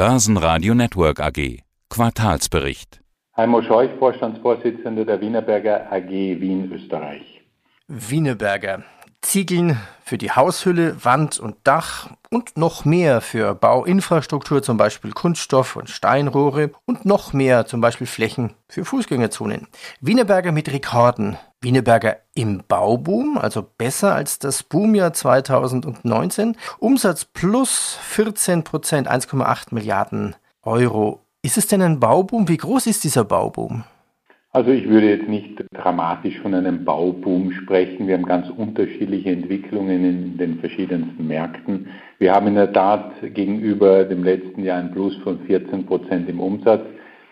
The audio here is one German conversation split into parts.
Börsenradio Network AG. Quartalsbericht. Heimo Scheuch, Vorstandsvorsitzender der Wienerberger AG Wien, Österreich. Wienerberger. Ziegeln für die Haushülle, Wand und Dach und noch mehr für Bauinfrastruktur, zum Beispiel Kunststoff und Steinrohre und noch mehr, zum Beispiel Flächen für Fußgängerzonen. Wienerberger mit Rekorden. Wienerberger im Bauboom, also besser als das Boomjahr 2019. Umsatz plus 14 Prozent, 1,8 Milliarden Euro. Ist es denn ein Bauboom? Wie groß ist dieser Bauboom? Also ich würde jetzt nicht dramatisch von einem Bauboom sprechen. Wir haben ganz unterschiedliche Entwicklungen in den verschiedensten Märkten. Wir haben in der Tat gegenüber dem letzten Jahr ein Plus von 14 Prozent im Umsatz.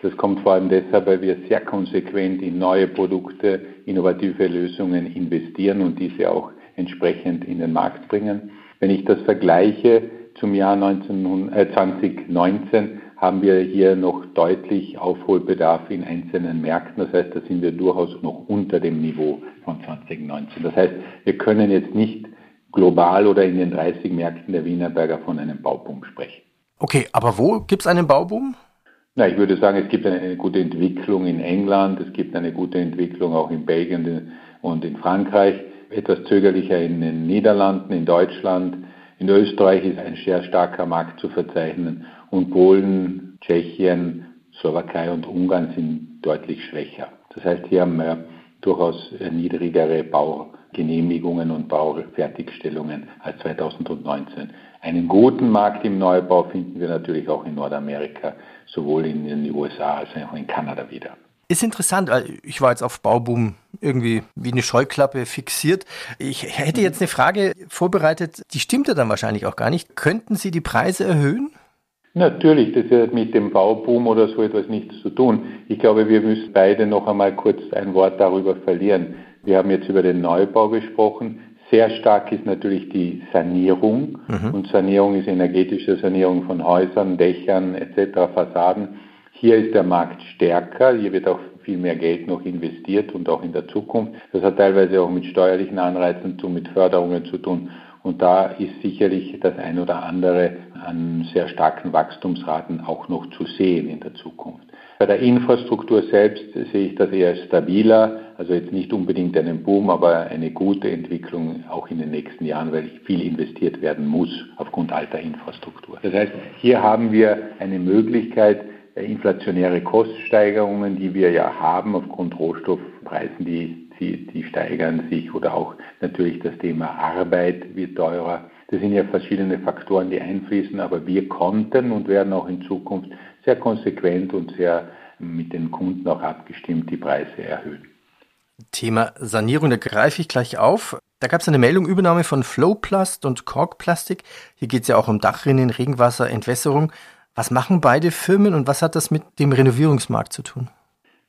Das kommt vor allem deshalb, weil wir sehr konsequent in neue Produkte, innovative Lösungen investieren und diese auch entsprechend in den Markt bringen. Wenn ich das vergleiche zum Jahr 19, äh, 2019, haben wir hier noch deutlich Aufholbedarf in einzelnen Märkten. Das heißt, da sind wir durchaus noch unter dem Niveau von 2019. Das heißt, wir können jetzt nicht global oder in den 30 Märkten der Wienerberger von einem Bauboom sprechen. Okay, aber wo gibt es einen Bauboom? Na, ich würde sagen, es gibt eine gute Entwicklung in England, es gibt eine gute Entwicklung auch in Belgien und in Frankreich, etwas zögerlicher in den Niederlanden, in Deutschland. In Österreich ist ein sehr starker Markt zu verzeichnen und Polen, Tschechien, Slowakei und Ungarn sind deutlich schwächer. Das heißt, hier haben wir durchaus niedrigere Baugenehmigungen und Baufertigstellungen als 2019. Einen guten Markt im Neubau finden wir natürlich auch in Nordamerika, sowohl in den USA als auch in Kanada wieder. Ist interessant, ich war jetzt auf Bauboom irgendwie wie eine Scheuklappe fixiert. Ich hätte jetzt eine Frage vorbereitet, die stimmte dann wahrscheinlich auch gar nicht. Könnten Sie die Preise erhöhen? Natürlich, das hat mit dem Bauboom oder so etwas nichts zu tun. Ich glaube, wir müssen beide noch einmal kurz ein Wort darüber verlieren. Wir haben jetzt über den Neubau gesprochen. Sehr stark ist natürlich die Sanierung. Mhm. Und Sanierung ist energetische Sanierung von Häusern, Dächern etc., Fassaden. Hier ist der Markt stärker. Hier wird auch viel mehr Geld noch investiert und auch in der Zukunft. Das hat teilweise auch mit steuerlichen Anreizen zu, mit Förderungen zu tun. Und da ist sicherlich das ein oder andere an sehr starken Wachstumsraten auch noch zu sehen in der Zukunft. Bei der Infrastruktur selbst sehe ich das eher stabiler, also jetzt nicht unbedingt einen Boom, aber eine gute Entwicklung auch in den nächsten Jahren, weil viel investiert werden muss aufgrund alter Infrastruktur. Das heißt, hier haben wir eine Möglichkeit, inflationäre Koststeigerungen, die wir ja haben aufgrund Rohstoffpreisen, die, die, die steigern sich oder auch natürlich das Thema Arbeit wird teurer. Das sind ja verschiedene Faktoren, die einfließen, aber wir konnten und werden auch in Zukunft sehr konsequent und sehr mit den Kunden auch abgestimmt die Preise erhöhen. Thema Sanierung, da greife ich gleich auf. Da gab es eine Meldung, Übernahme von Flowplast und Korkplastik. Hier geht es ja auch um Dachrinnen, Regenwasser, Entwässerung. Was machen beide Firmen und was hat das mit dem Renovierungsmarkt zu tun?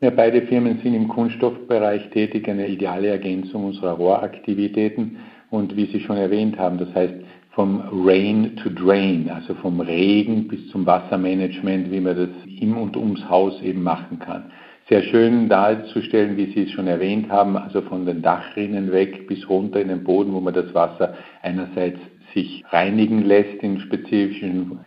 Ja, beide Firmen sind im Kunststoffbereich tätig, eine ideale Ergänzung unserer Rohraktivitäten. Und wie Sie schon erwähnt haben, das heißt, vom Rain to Drain, also vom Regen bis zum Wassermanagement, wie man das im und ums Haus eben machen kann. Sehr schön darzustellen, wie Sie es schon erwähnt haben, also von den Dachrinnen weg bis runter in den Boden, wo man das Wasser einerseits sich reinigen lässt in spezifischen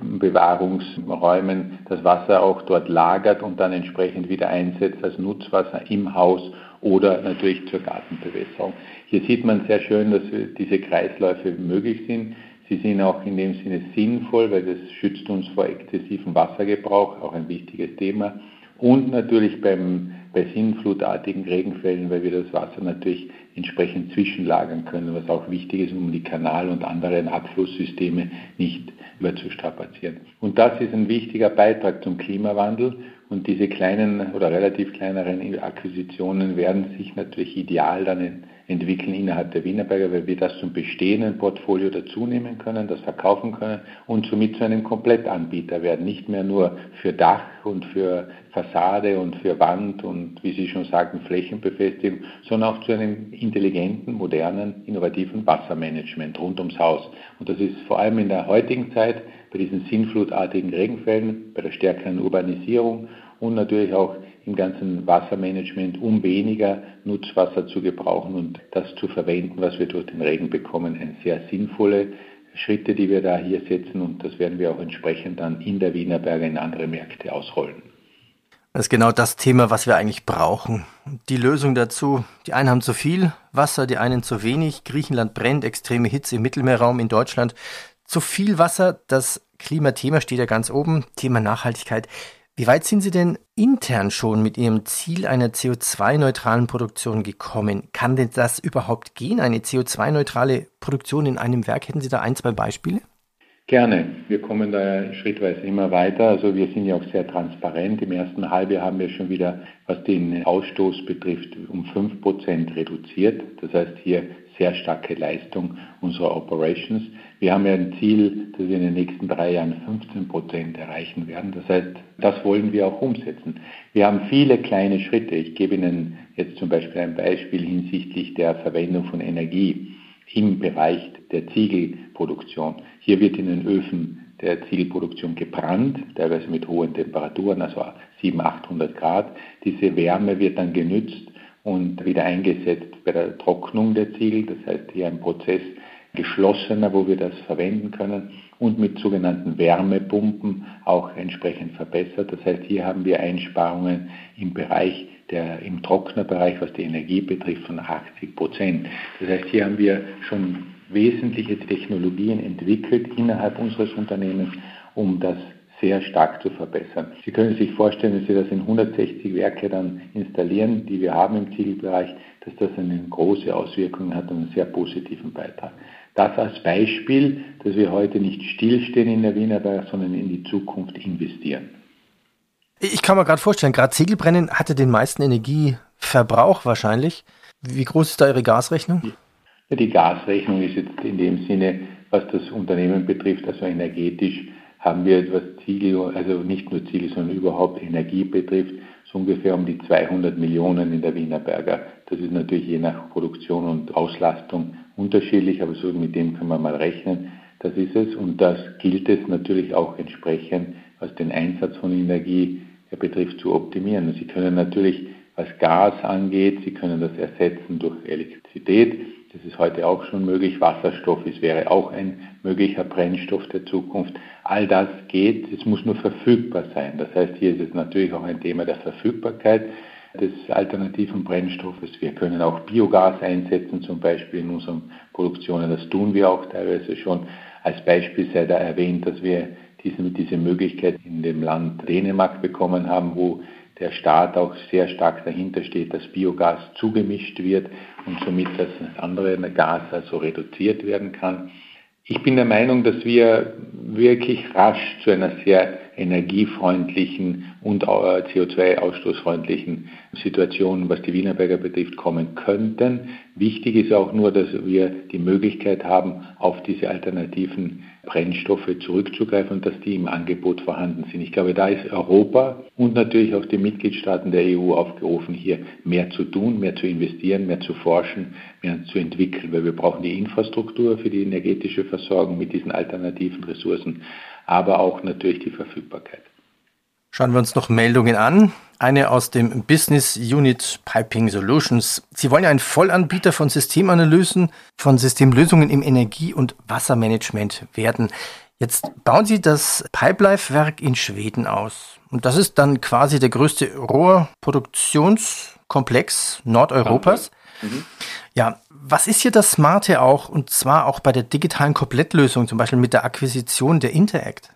Aufbewahrungsräumen, das Wasser auch dort lagert und dann entsprechend wieder einsetzt als Nutzwasser im Haus oder natürlich zur Gartenbewässerung. Hier sieht man sehr schön, dass diese Kreisläufe möglich sind. Sie sind auch in dem Sinne sinnvoll, weil das schützt uns vor exzessivem Wassergebrauch, auch ein wichtiges Thema. Und natürlich beim, bei sinnflutartigen Regenfällen, weil wir das Wasser natürlich entsprechend zwischenlagern können, was auch wichtig ist, um die Kanal- und anderen Abflusssysteme nicht überzustrapazieren. Und das ist ein wichtiger Beitrag zum Klimawandel und diese kleinen oder relativ kleineren Akquisitionen werden sich natürlich ideal dann entwickeln innerhalb der Wienerberger, weil wir das zum bestehenden Portfolio dazunehmen können, das verkaufen können und somit zu einem Komplettanbieter werden. Nicht mehr nur für Dach und für Fassade und für Wand und, wie Sie schon sagten, Flächenbefestigung, sondern auch zu einem intelligenten, modernen, innovativen Wassermanagement rund ums Haus. Und das ist vor allem in der heutigen Zeit bei diesen sinnflutartigen Regenfällen, bei der stärkeren Urbanisierung und natürlich auch im ganzen Wassermanagement, um weniger Nutzwasser zu gebrauchen und das zu verwenden, was wir durch den Regen bekommen, eine sehr sinnvolle Schritte, die wir da hier setzen und das werden wir auch entsprechend dann in der Wienerberger in andere Märkte ausrollen. Das ist genau das Thema, was wir eigentlich brauchen. Die Lösung dazu, die einen haben zu viel Wasser, die einen zu wenig. Griechenland brennt, extreme Hitze im Mittelmeerraum in Deutschland. Zu viel Wasser, das Klimathema steht ja ganz oben, Thema Nachhaltigkeit. Wie weit sind Sie denn intern schon mit Ihrem Ziel einer CO2-neutralen Produktion gekommen? Kann denn das überhaupt gehen, eine CO2-neutrale Produktion in einem Werk? Hätten Sie da ein, zwei Beispiele? Gerne. Wir kommen da schrittweise immer weiter. Also wir sind ja auch sehr transparent. Im ersten Halbjahr haben wir schon wieder, was den Ausstoß betrifft, um 5% reduziert. Das heißt hier sehr starke Leistung unserer Operations. Wir haben ja ein Ziel, dass wir in den nächsten drei Jahren 15% erreichen werden. Das heißt, das wollen wir auch umsetzen. Wir haben viele kleine Schritte. Ich gebe Ihnen jetzt zum Beispiel ein Beispiel hinsichtlich der Verwendung von Energie im Bereich der Ziegelproduktion. Hier wird in den Öfen der Ziegelproduktion gebrannt, teilweise mit hohen Temperaturen, also 700, 800 Grad. Diese Wärme wird dann genützt und wieder eingesetzt bei der Trocknung der Ziegel. Das heißt hier ein Prozess geschlossener, wo wir das verwenden können und mit sogenannten Wärmepumpen auch entsprechend verbessert. Das heißt, hier haben wir Einsparungen im Bereich der, im Trocknerbereich, was die Energie betrifft, von 80 Prozent. Das heißt, hier haben wir schon wesentliche Technologien entwickelt innerhalb unseres Unternehmens, um das sehr stark zu verbessern. Sie können sich vorstellen, wenn Sie das in 160 Werke dann installieren, die wir haben im Ziegelbereich, dass das eine große Auswirkung hat und einen sehr positiven Beitrag. Das als Beispiel, dass wir heute nicht stillstehen in der Wienerberg, sondern in die Zukunft investieren. Ich kann mir gerade vorstellen, gerade Ziegelbrennen hatte den meisten Energieverbrauch wahrscheinlich. Wie groß ist da Ihre Gasrechnung? Die Gasrechnung ist jetzt in dem Sinne, was das Unternehmen betrifft, also energetisch, haben wir, was Ziegel, also nicht nur Ziegel, sondern überhaupt Energie betrifft, so ungefähr um die 200 Millionen in der Wienerberger. Das ist natürlich je nach Produktion und Auslastung unterschiedlich, aber so mit dem kann man mal rechnen. Das ist es und das gilt es natürlich auch entsprechend, was den Einsatz von Energie betrifft, zu optimieren. Sie können natürlich, was Gas angeht, Sie können das ersetzen durch Elektrizität. Das ist heute auch schon möglich. Wasserstoff ist, wäre auch ein möglicher Brennstoff der Zukunft. All das geht, es muss nur verfügbar sein. Das heißt, hier ist es natürlich auch ein Thema der Verfügbarkeit des alternativen Brennstoffes. Wir können auch Biogas einsetzen, zum Beispiel in unseren Produktionen. Das tun wir auch teilweise schon. Als Beispiel sei da erwähnt, dass wir diese, diese Möglichkeit in dem Land Dänemark bekommen haben, wo der Staat auch sehr stark dahinter steht, dass Biogas zugemischt wird und somit das andere Gas also reduziert werden kann. Ich bin der Meinung, dass wir wirklich rasch zu einer sehr energiefreundlichen und CO2-ausstoßfreundlichen Situation, was die Wienerberger betrifft, kommen könnten. Wichtig ist auch nur, dass wir die Möglichkeit haben, auf diese alternativen Brennstoffe zurückzugreifen und dass die im Angebot vorhanden sind. Ich glaube, da ist Europa und natürlich auch die Mitgliedstaaten der EU aufgerufen, hier mehr zu tun, mehr zu investieren, mehr zu forschen, mehr zu entwickeln, weil wir brauchen die Infrastruktur für die energetische Versorgung mit diesen alternativen Ressourcen, aber auch natürlich die Verfügbarkeit. Schauen wir uns noch Meldungen an. Eine aus dem Business Unit Piping Solutions. Sie wollen ja ein Vollanbieter von Systemanalysen, von Systemlösungen im Energie- und Wassermanagement werden. Jetzt bauen Sie das Pipelife-Werk in Schweden aus. Und das ist dann quasi der größte Rohrproduktionskomplex Nordeuropas. Mhm. Ja, was ist hier das Smarte auch, und zwar auch bei der digitalen Komplettlösung, zum Beispiel mit der Akquisition der Interact?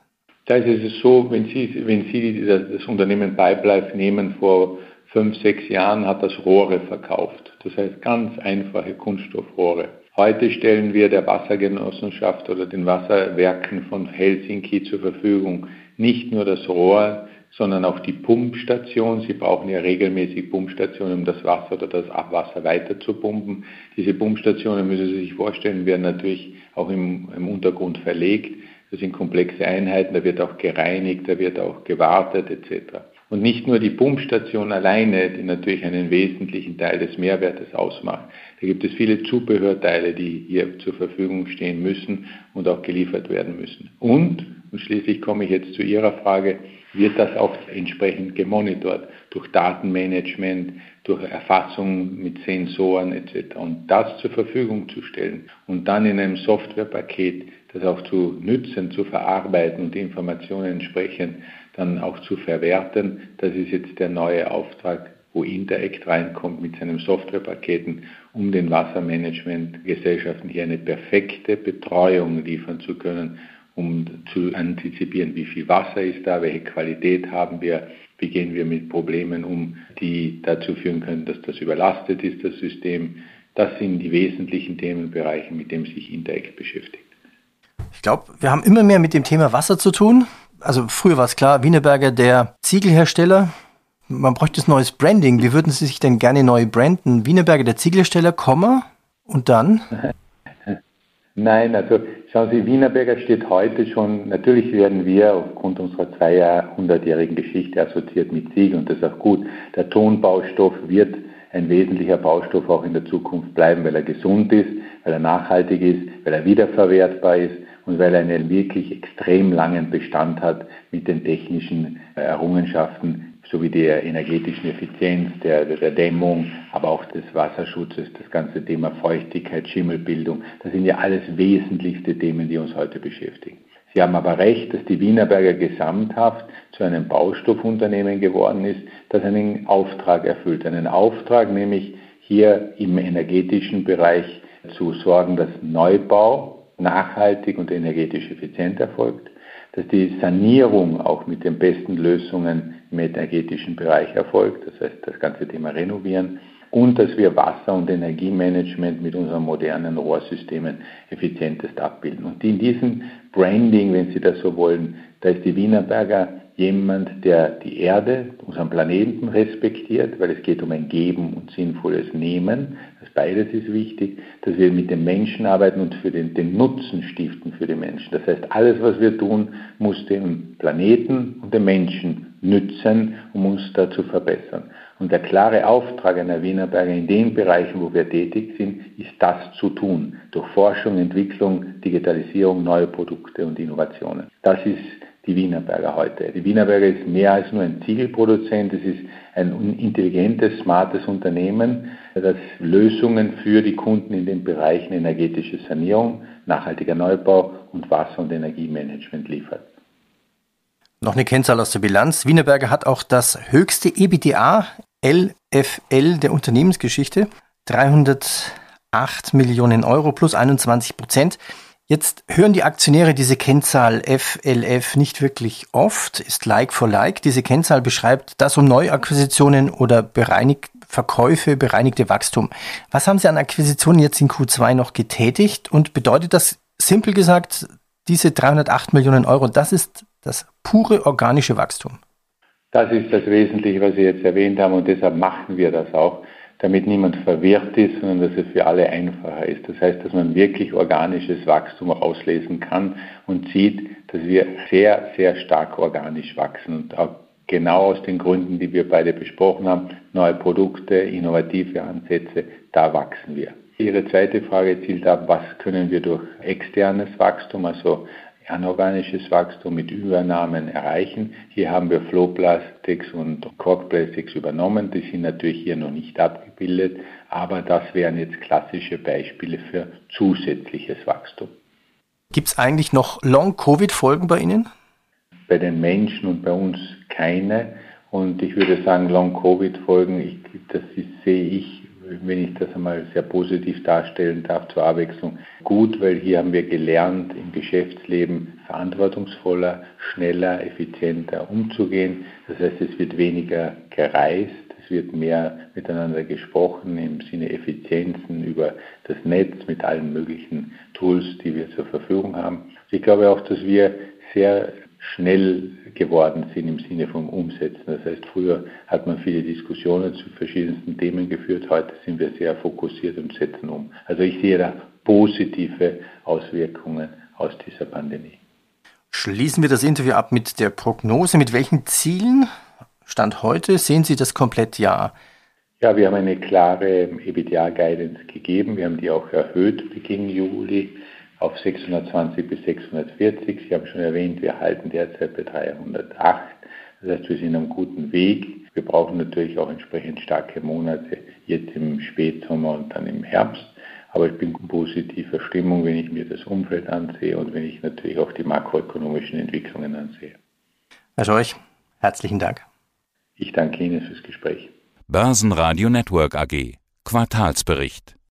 Da ist es so, wenn Sie, wenn Sie das Unternehmen Pipelife nehmen, vor fünf, sechs Jahren hat das Rohre verkauft. Das heißt ganz einfache Kunststoffrohre. Heute stellen wir der Wassergenossenschaft oder den Wasserwerken von Helsinki zur Verfügung nicht nur das Rohr, sondern auch die Pumpstation. Sie brauchen ja regelmäßig Pumpstationen, um das Wasser oder das Abwasser weiter zu pumpen. Diese Pumpstationen, müssen Sie sich vorstellen, werden natürlich auch im, im Untergrund verlegt. Das sind komplexe Einheiten, da wird auch gereinigt, da wird auch gewartet etc. Und nicht nur die Pumpstation alleine, die natürlich einen wesentlichen Teil des Mehrwertes ausmacht. Da gibt es viele Zubehörteile, die hier zur Verfügung stehen müssen und auch geliefert werden müssen. Und, und schließlich komme ich jetzt zu Ihrer Frage, wird das auch entsprechend gemonitort durch Datenmanagement, durch Erfassung mit Sensoren etc. Und das zur Verfügung zu stellen und dann in einem Softwarepaket das auch zu nützen, zu verarbeiten und die Informationen entsprechend dann auch zu verwerten. Das ist jetzt der neue Auftrag, wo Interact reinkommt mit seinen Softwarepaketen, um den Wassermanagementgesellschaften hier eine perfekte Betreuung liefern zu können, um zu antizipieren, wie viel Wasser ist da, welche Qualität haben wir, wie gehen wir mit Problemen um, die dazu führen können, dass das überlastet ist, das System. Das sind die wesentlichen Themenbereiche, mit denen sich Interact beschäftigt. Ich glaube, wir haben immer mehr mit dem Thema Wasser zu tun. Also früher war es klar, Wienerberger der Ziegelhersteller. Man bräuchte ein neues Branding. Wie würden Sie sich denn gerne neu branden? Wienerberger der Ziegelhersteller, Komma und dann? Nein, also schauen Sie, Wienerberger steht heute schon, natürlich werden wir aufgrund unserer zwei Jahrhundertjährigen Geschichte assoziiert mit Ziegel und das ist auch gut. Der Tonbaustoff wird ein wesentlicher Baustoff auch in der Zukunft bleiben, weil er gesund ist, weil er nachhaltig ist, weil er wiederverwertbar ist und weil er einen wirklich extrem langen Bestand hat mit den technischen Errungenschaften sowie der energetischen Effizienz, der, der Dämmung, aber auch des Wasserschutzes, das ganze Thema Feuchtigkeit, Schimmelbildung. Das sind ja alles wesentlichste Themen, die uns heute beschäftigen. Sie haben aber recht, dass die Wienerberger Gesamthaft zu einem Baustoffunternehmen geworden ist, das einen Auftrag erfüllt. Einen Auftrag, nämlich hier im energetischen Bereich zu sorgen, dass Neubau nachhaltig und energetisch effizient erfolgt, dass die Sanierung auch mit den besten Lösungen im energetischen Bereich erfolgt, das heißt das ganze Thema Renovieren, und dass wir Wasser- und Energiemanagement mit unseren modernen Rohrsystemen effizientest abbilden. Und in diesem Branding, wenn Sie das so wollen, da ist die Wienerberger jemand, der die Erde, unseren Planeten respektiert, weil es geht um ein Geben und sinnvolles Nehmen. Das beides ist wichtig, dass wir mit den Menschen arbeiten und für den, den Nutzen stiften für die Menschen. Das heißt, alles, was wir tun, muss dem Planeten und den Menschen nützen, um uns da zu verbessern. Und der klare Auftrag einer Wienerberger in den Bereichen, wo wir tätig sind, ist das zu tun. Durch Forschung, Entwicklung, Digitalisierung, neue Produkte und Innovationen. Das ist die Wienerberger heute. Die Wienerberger ist mehr als nur ein Ziegelproduzent, es ist ein intelligentes, smartes Unternehmen, das Lösungen für die Kunden in den Bereichen energetische Sanierung, nachhaltiger Neubau und Wasser- und Energiemanagement liefert. Noch eine Kennzahl aus der Bilanz. Wienerberger hat auch das höchste EBITDA LFL der Unternehmensgeschichte. 308 Millionen Euro plus 21 Prozent. Jetzt hören die Aktionäre diese Kennzahl FLF nicht wirklich oft, ist Like for Like. Diese Kennzahl beschreibt das um Neuakquisitionen oder bereinigt Verkäufe, bereinigte Wachstum. Was haben Sie an Akquisitionen jetzt in Q2 noch getätigt und bedeutet das simpel gesagt, diese 308 Millionen Euro, das ist das pure organische Wachstum? Das ist das Wesentliche, was Sie jetzt erwähnt haben und deshalb machen wir das auch damit niemand verwirrt ist, sondern dass es für alle einfacher ist. Das heißt, dass man wirklich organisches Wachstum auslesen kann und sieht, dass wir sehr, sehr stark organisch wachsen und auch genau aus den Gründen, die wir beide besprochen haben, neue Produkte, innovative Ansätze, da wachsen wir. Ihre zweite Frage zielt ab, was können wir durch externes Wachstum, also anorganisches Wachstum mit Übernahmen erreichen. Hier haben wir Flowplastics und Corkplastics übernommen. Die sind natürlich hier noch nicht abgebildet, aber das wären jetzt klassische Beispiele für zusätzliches Wachstum. Gibt es eigentlich noch Long-Covid-Folgen bei Ihnen? Bei den Menschen und bei uns keine. Und ich würde sagen, Long-Covid-Folgen, das ist, sehe ich wenn ich das einmal sehr positiv darstellen darf, zur Abwechslung gut, weil hier haben wir gelernt, im Geschäftsleben verantwortungsvoller, schneller, effizienter umzugehen. Das heißt, es wird weniger gereist, es wird mehr miteinander gesprochen im Sinne Effizienzen über das Netz mit allen möglichen Tools, die wir zur Verfügung haben. Ich glaube auch, dass wir sehr schnell geworden sind im Sinne vom Umsetzen. Das heißt, früher hat man viele Diskussionen zu verschiedensten Themen geführt, heute sind wir sehr fokussiert und setzen um. Also ich sehe da positive Auswirkungen aus dieser Pandemie. Schließen wir das Interview ab mit der Prognose. Mit welchen Zielen, Stand heute, sehen Sie das Komplettjahr? Ja, wir haben eine klare EBITDA-Guidance gegeben. Wir haben die auch erhöht Beginn Juli auf 620 bis 640. Sie haben schon erwähnt, wir halten derzeit bei 308. Das heißt, wir sind am guten Weg. Wir brauchen natürlich auch entsprechend starke Monate, jetzt im Spätsommer und dann im Herbst. Aber ich bin in positiver Stimmung, wenn ich mir das Umfeld ansehe und wenn ich natürlich auch die makroökonomischen Entwicklungen ansehe. Also euch herzlichen Dank. Ich danke Ihnen fürs Gespräch. Börsenradio Network AG Quartalsbericht